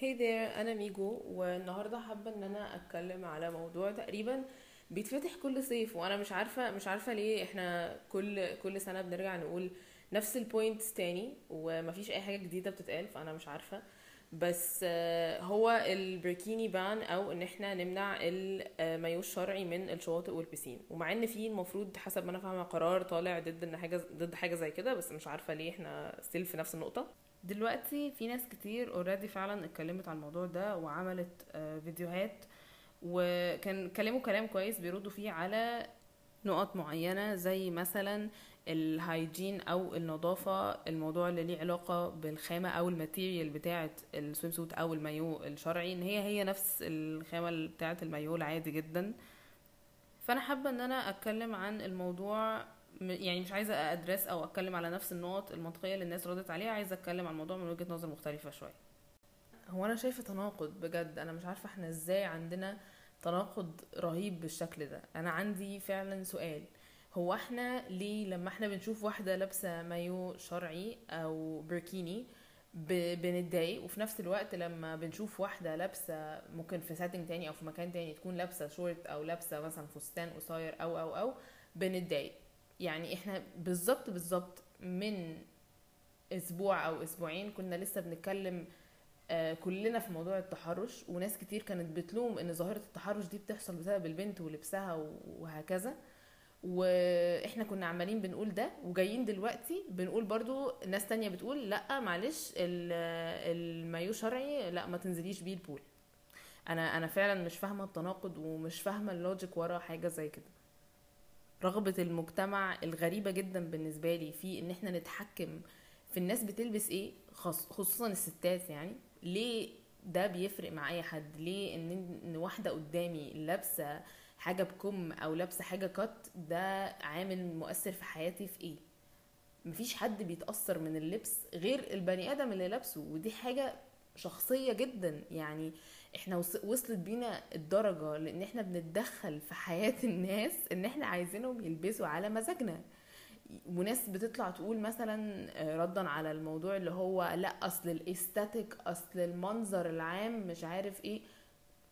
Hey there أنا ميجو والنهاردة حابة إن أنا أتكلم على موضوع تقريبا بيتفتح كل صيف وأنا مش عارفة مش عارفة ليه إحنا كل كل سنة بنرجع نقول نفس ال points تاني ومفيش أي حاجة جديدة بتتقال فأنا مش عارفة. بس آه، هو ال burkini ban أو إن إحنا نمنع المايو الشرعي من الشواطئ والبسين. ومع إن في المفروض حسب ما أنا فاهمة قرار طالع ضد إن حاجة ضد حاجة زي كده بس مش عارفة ليه إحنا still في نفس النقطة. دلوقتي في ناس كتير already فعلا اتكلمت عن الموضوع ده وعملت آه، فيديوهات وكان اتكلموا كلام كويس بيردوا فيه على نقط معينة زي مثلا ال hygiene أو النظافة الموضوع اللي ليه علاقة بالخامة أو ال material بتاعة ال swimsuit أو المايو الشرعي إن هي هي نفس الخامة بتاعة المايو العادي جدا. فأنا حابة إن أنا أتكلم عن الموضوع يعني مش عايزة أدرس أو أتكلم على نفس النقط المنطقية اللي الناس ردت عليها عايزة أتكلم عن الموضوع من وجهة نظر مختلفة شوية. هو أنا شايفة تناقض بجد. أنا مش عارفة إحنا إزاي عندنا تناقض رهيب بالشكل ده. أنا عندي فعلا سؤال. هو إحنا ليه لما إحنا بنشوف واحدة لابسة مايو شرعي أو بركيني بنتضايق وفي نفس الوقت لما بنشوف واحدة لابسة ممكن في ساتنج تاني أو في مكان تاني تكون لابسة شورت أو لابسة مثلا فستان قصير أو أو أو بنتضايق. يعني إحنا بالظبط بالظبط من أسبوع أو أسبوعين كنا لسه بنتكلم آه، كلنا في موضوع التحرش وناس كتير كانت بتلوم إن ظاهرة التحرش دي بتحصل بسبب البنت ولبسها وهكذا. وإحنا كنا عمالين بنقول ده وجايين دلوقتي بنقول برضو ناس تانية بتقول لأ معلش ال- المايو شرعي لأ ما تنزليش بيه البول. أنا أنا فعلا مش فاهمة التناقض ومش فاهمة اللوجيك ورا حاجة زي كده. رغبة المجتمع الغريبة جدا بالنسبة لي في إن إحنا نتحكم في الناس بتلبس إيه خصوصا الستات يعني. ليه ده بيفرق مع أي حد؟ ليه إن إن واحدة قدامي لابسة حاجة بكم أو لابسة حاجة كات ده عامل مؤثر في حياتي في إيه؟ مفيش حد بيتأثر من اللبس غير البني آدم اللي لابسه ودي حاجة شخصية جدا يعني. إحنا وص- وصلت بينا الدرجة لأن إحنا بنتدخل في حياة الناس ان إحنا عايزينهم يلبسوا على مزاجنا. وناس بتطلع تقول مثلا آه، ردا على الموضوع اللي هو لا أصل الأستاتيك أصل المنظر العام مش عارف إيه.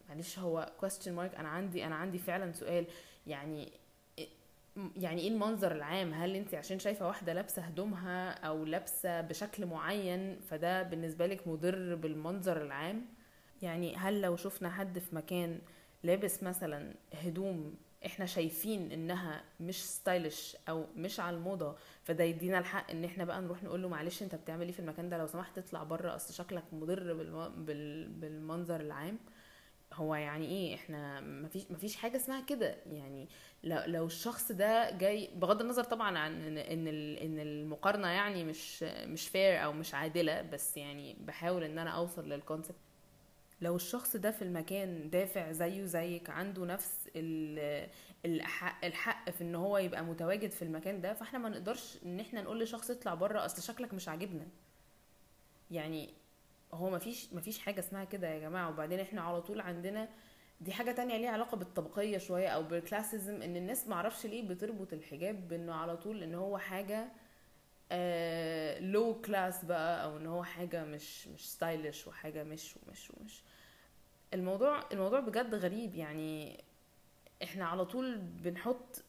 معلش هو question mark. أنا عندي أنا عندي فعلا سؤال. يعني يعني إيه المنظر العام؟ هل انت عشان شايفة واحدة لابسة هدومها أو لابسة بشكل معين فده بالنسبة لك مضر بالمنظر العام؟ يعني هل لو شفنا حد في مكان لابس مثلا هدوم إحنا شايفين إنها مش stylish أو مش على الموضة فده يدينا الحق إن إحنا بقى نروح نقول له معلش أنت بتعمل إيه في المكان ده؟ لو سمحت اطلع بره أصل شكلك مضر بالم... بال... بالمنظر العام. هو يعني إيه؟ إحنا مفيش مفيش حاجة اسمها كده. يعني لو لو الشخص ده جاي بغض النظر طبعا عن إن إن إن المقارنة يعني مش مش fair أو مش عادلة بس يعني بحاول إن أنا أوصل لل concept لو الشخص ده في المكان دافع زيه زيك عنده نفس ال- الحق, الحق في إن هو يبقى متواجد في المكان ده فإحنا ما نقدرش إن إحنا نقول لشخص اطلع بره أصل شكلك مش عاجبنا. يعني هو مفيش مفيش حاجة اسمها كده يا جماعة. وبعدين إحنا على طول عندنا دي حاجة تانية ليها علاقة بالطبقية شوية أو بالكلاسيزم إن الناس معرفش ليه بتربط الحجاب بإنه على طول إن هو حاجة low class بقى أو إن هو حاجة مش مش stylish وحاجة مش ومش ومش. الموضوع الموضوع بجد غريب. يعني إحنا على طول بنحط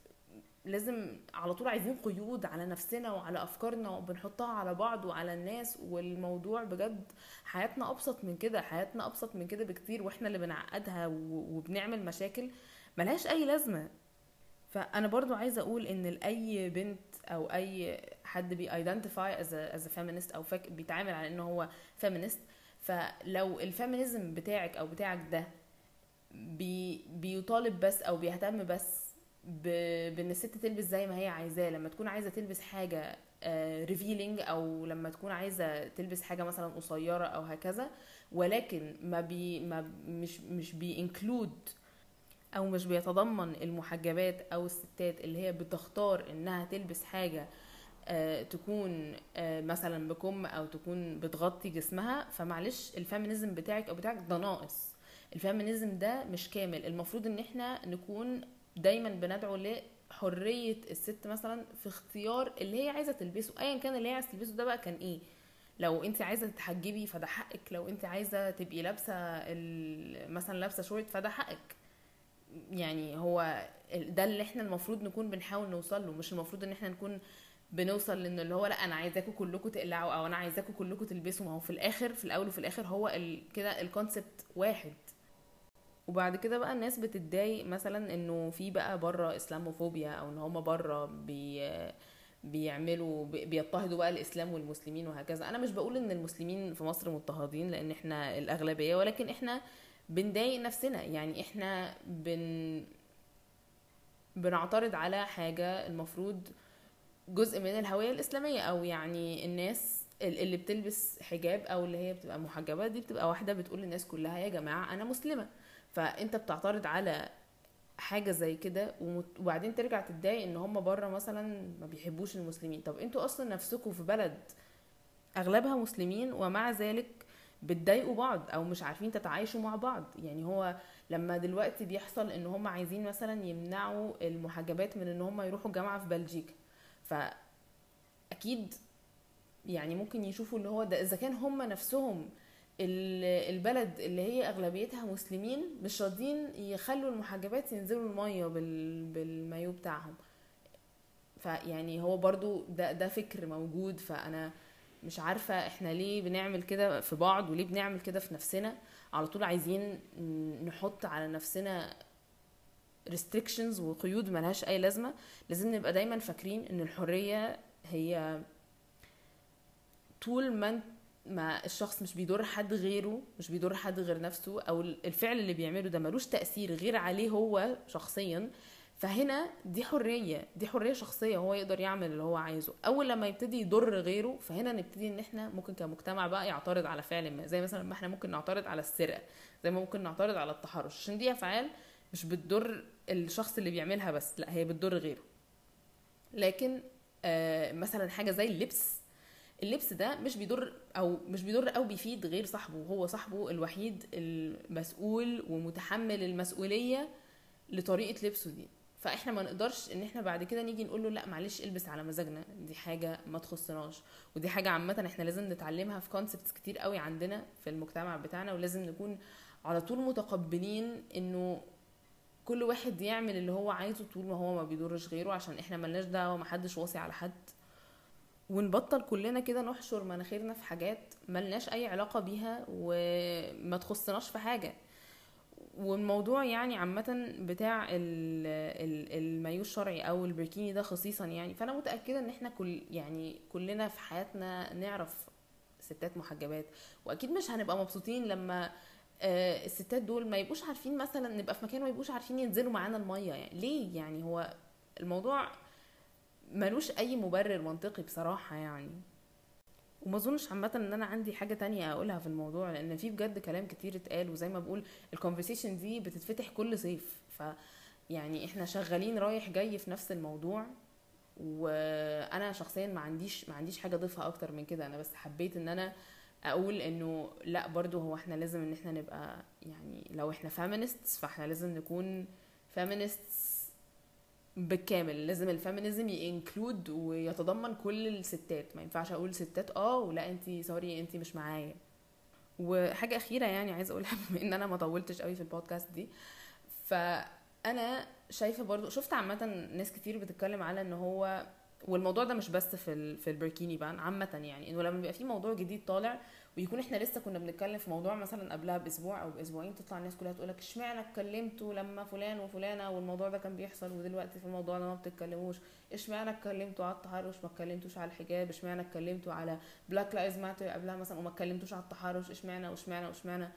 لازم على طول عايزين قيود على نفسنا وعلى أفكارنا وبنحطها على بعض وعلى الناس. والموضوع بجد حياتنا أبسط من كده. حياتنا أبسط من كده بكتير وإحنا اللي بنعقدها وبنعمل مشاكل ملهاش أي لازمة. فأنا برضو عايزة أقول إن لأي بنت أو أي حد بي a, as a feminist أو فاك بيتعامل على إنه هو feminist فلو ال feminism بتاعك أو بتاعك ده بي بيطالب بس أو بيهتم بس ب... بإن الست تلبس زي ما هي عايزاه لما تكون عايزة تلبس حاجة revealing أو لما تكون عايزة تلبس حاجة مثلا قصيرة أو هكذا ولكن ما بي ما مش مش بي include أو مش بيتضمن المحجبات أو الستات اللي هي بتختار إنها تلبس حاجة آه، تكون آه، مثلا بكم أو تكون بتغطي جسمها فمعلش ال feminism بتاعك أو بتاعك ده ناقص. ال feminism ده مش كامل. المفروض إن إحنا نكون دايما بندعو لحرية الست مثلا في اختيار اللي هي عايزة تلبسه. ايا كان اللي هي عايزة تلبسه ده بقى كان إيه؟ لو أنت عايزة تتحجبي فده حقك لو أنت عايزة تبقي لابسة مثلا لابسة شورت فده حقك. يعني هو ده اللي إحنا المفروض نكون بنحاول نوصل له مش المفروض ان إحنا نكون بنوصل لأن اللي هو لأ أنا عايزاكم كلكم تقلعوا أو أنا عايزاكم كلكم تلبسوا. ما هو في الآخر في الأول وفي الآخر هو ال... كده ال concept واحد. وبعد كده بقى الناس بتتضايق مثلا إنه في بقى بره Islamophobia أو إن هم بره بي بيعملوا بي- بيضطهدوا بقى الإسلام والمسلمين وهكذا. أنا مش بقول إن المسلمين في مصر مضطهدين لأن إحنا الأغلبية ولكن إحنا بنضايق نفسنا. يعني إحنا بن بنعترض على حاجة المفروض جزء من الهوية الإسلامية أو يعني الناس ال- اللي بتلبس حجاب أو اللي هي بتبقى محجبة دي بتبقى واحدة بتقول للناس كلها يا جماعة أنا مسلمة. فأنت بتعترض على حاجة زي كده وبعدين ترجع تتضايق إن هم بره مثلا ما بيحبوش المسلمين. طب أنتوا أصلا نفسكم في بلد أغلبها مسلمين ومع ذلك بتضايقوا بعض أو مش عارفين تتعايشوا مع بعض. يعني هو لما دلوقتي بيحصل إن هم عايزين مثلا يمنعوا المحجبات من إن هم يروحوا جامعة في بلجيكا فاكيد يعني ممكن يشوفوا اللي هو ده إذا كان هم نفسهم ال- البلد اللي هي أغلبيتها مسلمين مش راضيين يخلوا المحجبات ينزلوا المية بال... بالمايو بتاعهم. فيعني هو برضو ده ده فكر موجود. فأنا مش عارفة إحنا ليه بنعمل كده في بعض وليه بنعمل كده في نفسنا. على طول عايزين نحط على نفسنا restrictions وقيود ملهاش أي لازمة. لازم نبقى دايما فاكرين إن الحرية هي طول ما ما الشخص مش بيضر حد غيره مش بيضر حد غير نفسه أو الفعل اللي بيعمله ده ملوش تأثير غير عليه هو شخصيا. فهنا دي حرية دي حرية شخصية هو يقدر يعمل اللي هو عايزه. أول لما يبتدي يضر غيره فهنا نبتدي إن إحنا ممكن كمجتمع بقى يعترض على فعل ما. زي مثلا ما إحنا ممكن نعترض على السرقة زي ما ممكن نعترض على التحرش. عشان دي أفعال مش بتضر الشخص اللي بيعملها بس لأ هي بتضر غيره. لكن آه مثلا حاجة زي اللبس اللبس ده مش بيضر أو مش بيضر أو بيفيد غير صاحبه. هو صاحبه الوحيد المسؤول ومتحمل المسؤولية لطريقة لبسه دي. فاحنا ما نقدرش ان إحنا بعد كده نيجي نقول له لا معلش البس على مزاجنا. دي حاجة ما تخصناش. ودي حاجة عامة إحنا لازم نتعلمها في كونسبتس كتير قوي عندنا في المجتمع بتاعنا ولازم نكون على طول متقبلين انه كل واحد يعمل اللي هو عايزه طول ما هو ما بيضرش غيره عشان إحنا ملناش دعوة محدش واصي على حد. ونبطل كلنا كده نحشر مناخيرنا في حاجات ملناش أي علاقة بيها وما تخصناش في حاجة. والموضوع يعني عامة بتاع ال- ال- المايو الشرعي أو البركيني ده خصيصا يعني. فأنا متأكدة إن إحنا كل يعني كلنا في حياتنا نعرف ستات محجبات وأكيد مش هنبقى مبسوطين لما آه، الستات دول ما يبقوش عارفين مثلا نبقى في مكان ما يبقوش عارفين ينزلوا معانا المية يعني. ليه؟ يعني هو الموضوع ملوش أي مبرر منطقي بصراحة يعني. وما اظنش عامة ان أنا عندي حاجة تانية اقولها في الموضوع لأن في بجد كلام كتير اتقال وزي ما بقول ال conversation دي بتتفتح كل صيف. ف يعني إحنا شغالين رايح جاي في نفس الموضوع وأنا شخصيا ما عنديش ما عنديش حاجة اضيفها أكتر من كده. أنا بس حبيت ان أنا أقول انه لا برضو هو إحنا لازم ان إحنا نبقى يعني لو إحنا feminists فاحنا لازم نكون feminists بالكامل لازم ال feminism ي include ويتضمن كل الستات. ما ينفعش أقول ستات آه ولا انت sorry انت مش معايا. وحاجة أخيرة يعني عايزة أقولها بما إن أنا ما طولتش قوي في البودكاست دي. فأنا شايفة برضو شفت عامة ناس كتير بتتكلم على إن هو والموضوع ده مش بس في في البركيني بان عامة يعني إنه لما بيبقى في موضوع جديد طالع ويكون إحنا لسه كنا بنتكلم في موضوع مثلا قبلها بأسبوع أو بأسبوعين تطلع الناس كلها تقولك إشمعنى اتكلمتوا لما فلان وفلانة والموضوع ده كان بيحصل ودلوقتي في الموضوع ده ما بتتكلموش؟ إشمعنى اتكلمتوا على التحرش؟ ما اتكلمتوش على الحجاب؟ إشمعنى اتكلمتوا على Black Lives Matter قبلها مثلا وما اتكلمتوش على التحرش؟ إشمعنى وإشمعنى وإشمعنى؟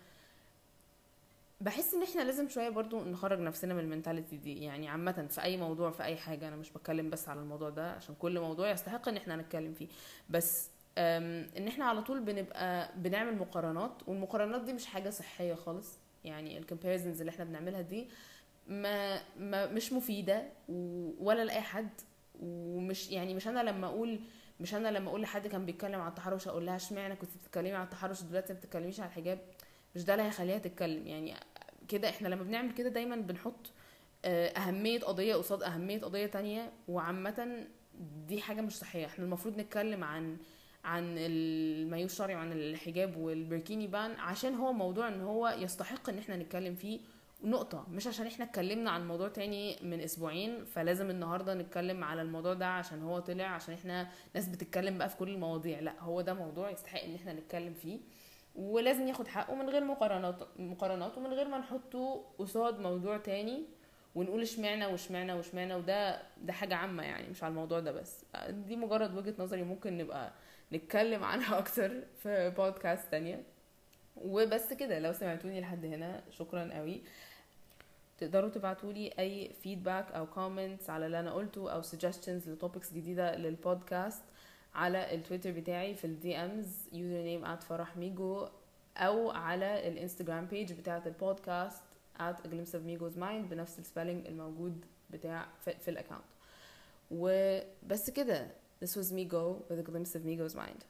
بحس إن إحنا لازم شوية برضو نخرج نفسنا من ال mentality دي يعني عامة في أي موضوع في أي حاجة أنا مش بتكلم بس على الموضوع ده عشان كل موضوع يستحق إن إحنا نتكلم فيه. بس إن إحنا على طول بنبقى بنعمل مقارنات والمقارنات دي مش حاجة صحية خالص. يعني ال comparisons اللي إحنا بنعملها دي ما, ما مش مفيدة ولا لأي حد. ومش يعني مش أنا لما أقول مش أنا لما أقول لحد كان بيتكلم على التحرش أقول لها إشمعنى كنت بتتكلمي على التحرش دلوقتي ما بتتكلميش على الحجاب؟ مش ده اللي هيخليها تتكلم. يعني كده إحنا لما بنعمل كده دايما بنحط آه، أهمية قضية قصاد أهمية قضية تانية. وعامة دي حاجة مش صحية. إحنا المفروض نتكلم عن عن المايو الشرعي وعن الحجاب والبركيني بان عشان هو موضوع إن هو يستحق إن إحنا نتكلم فيه نقطة مش عشان إحنا اتكلمنا عن موضوع تاني من أسبوعين فلازم النهاردة نتكلم على الموضوع ده عشان هو طلع عشان إحنا ناس بتتكلم بقى في كل المواضيع لأ هو ده موضوع يستحق إن إحنا نتكلم فيه ولازم ياخد حقه من غير مقارنات مقارنات ومن غير ما نحطه قصاد موضوع تاني ونقول إشمعنى وإشمعنى وإشمعنى وده ده حاجة عامة يعني مش على الموضوع ده بس. دي مجرد وجهة نظري ممكن نبقى نتكلم عنها أكتر في بودكاست تانية. وبس كده لو سمعتوني لحد هنا شكرا قوي. تقدروا تبعتوا لي أي feedback أو comments على اللي أنا قلته أو suggestions ل topics جديدة للبودكاست على التويتر بتاعي في ال DMs username فرح ميجو أو على ال Instagram page بتاعة ال podcast a glimpse of Migo's mind بنفس ال spelling الموجود بتاع في, في ال account وبس كده. This was Migo with a glimpse of Migo's mind